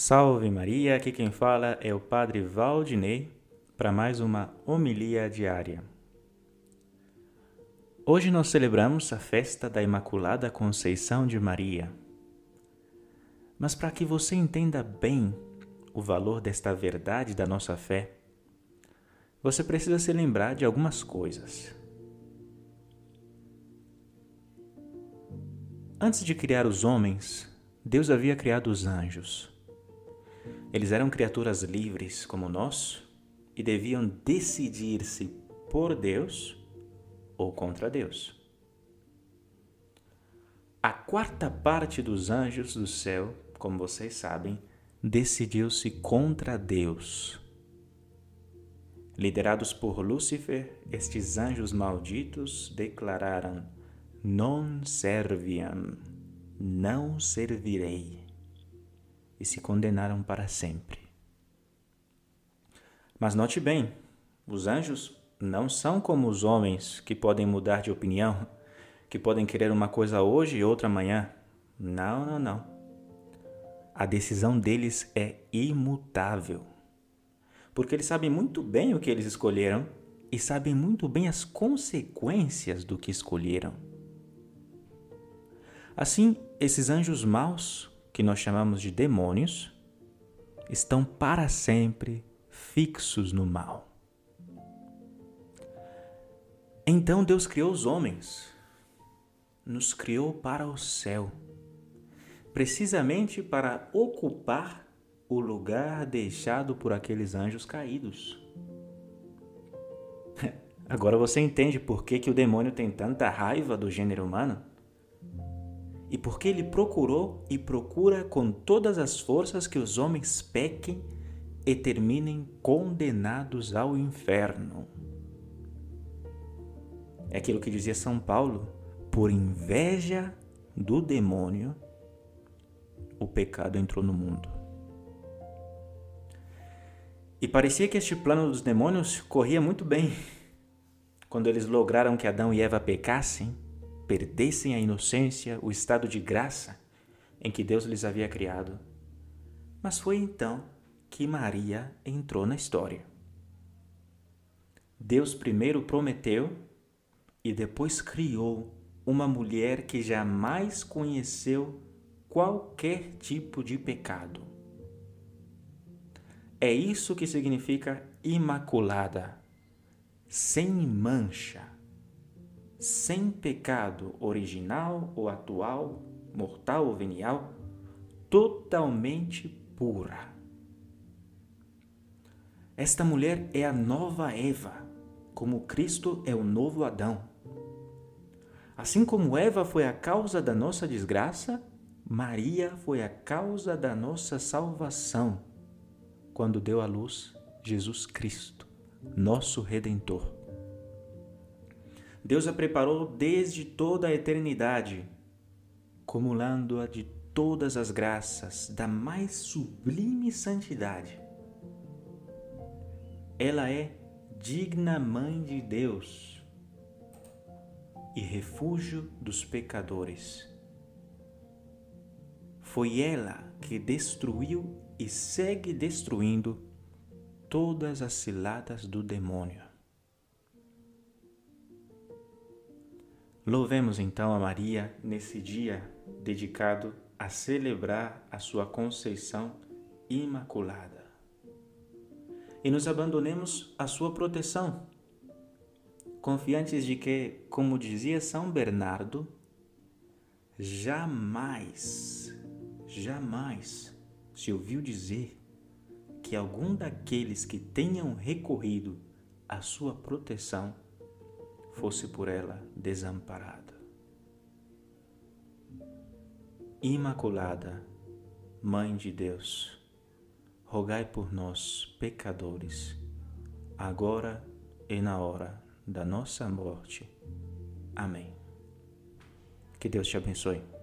Salve Maria, aqui quem fala é o Padre Valdinei para mais uma homilia diária. Hoje nós celebramos a festa da Imaculada Conceição de Maria. Mas para que você entenda bem o valor desta verdade da nossa fé, você precisa se lembrar de algumas coisas. Antes de criar os homens, Deus havia criado os anjos. Eles eram criaturas livres como nós e deviam decidir-se por Deus ou contra Deus. A quarta parte dos anjos do céu, como vocês sabem, decidiu-se contra Deus. Liderados por Lúcifer, estes anjos malditos declararam non serviam, não servirei, e se condenaram para sempre. Mas note bem, os anjos não são como os homens que podem mudar de opinião, que podem querer uma coisa hoje e outra amanhã. Não, não, não. A decisão deles é imutável. Porque eles sabem muito bem o que eles escolheram e sabem muito bem as consequências do que escolheram. Assim, esses anjos maus, que nós chamamos de demônios, estão para sempre fixos no mal. Então Deus criou os homens, nos criou para o céu, precisamente para ocupar o lugar deixado por aqueles anjos caídos. Agora você entende por que, que o demônio tem tanta raiva do gênero humano? E porque ele procurou e procura com todas as forças que os homens pequem e terminem condenados ao inferno. É aquilo que dizia São Paulo: por inveja do demônio, o pecado entrou no mundo. E parecia que este plano dos demônios corria muito bem. Quando eles lograram que Adão e Eva pecassem, perdessem a inocência, o estado de graça em que Deus lhes havia criado. Mas foi então que Maria entrou na história. Deus primeiro prometeu e depois criou uma mulher que jamais conheceu qualquer tipo de pecado. É isso que significa imaculada, sem mancha sem pecado original ou atual, mortal ou venial, totalmente pura. Esta mulher é a nova Eva, como Cristo é o novo Adão. Assim como Eva foi a causa da nossa desgraça, Maria foi a causa da nossa salvação, quando deu à luz Jesus Cristo, nosso Redentor. Deus a preparou desde toda a eternidade, acumulando-a de todas as graças da mais sublime santidade. Ela é digna mãe de Deus e refúgio dos pecadores. Foi ela que destruiu e segue destruindo todas as ciladas do demônio. Louvemos então a Maria nesse dia dedicado a celebrar a sua conceição imaculada. E nos abandonemos à sua proteção, confiantes de que, como dizia São Bernardo, jamais, jamais se ouviu dizer que algum daqueles que tenham recorrido à sua proteção fosse por ela desamparada. Imaculada, Mãe de Deus, rogai por nós, pecadores, agora e na hora da nossa morte. Amém. Que Deus te abençoe.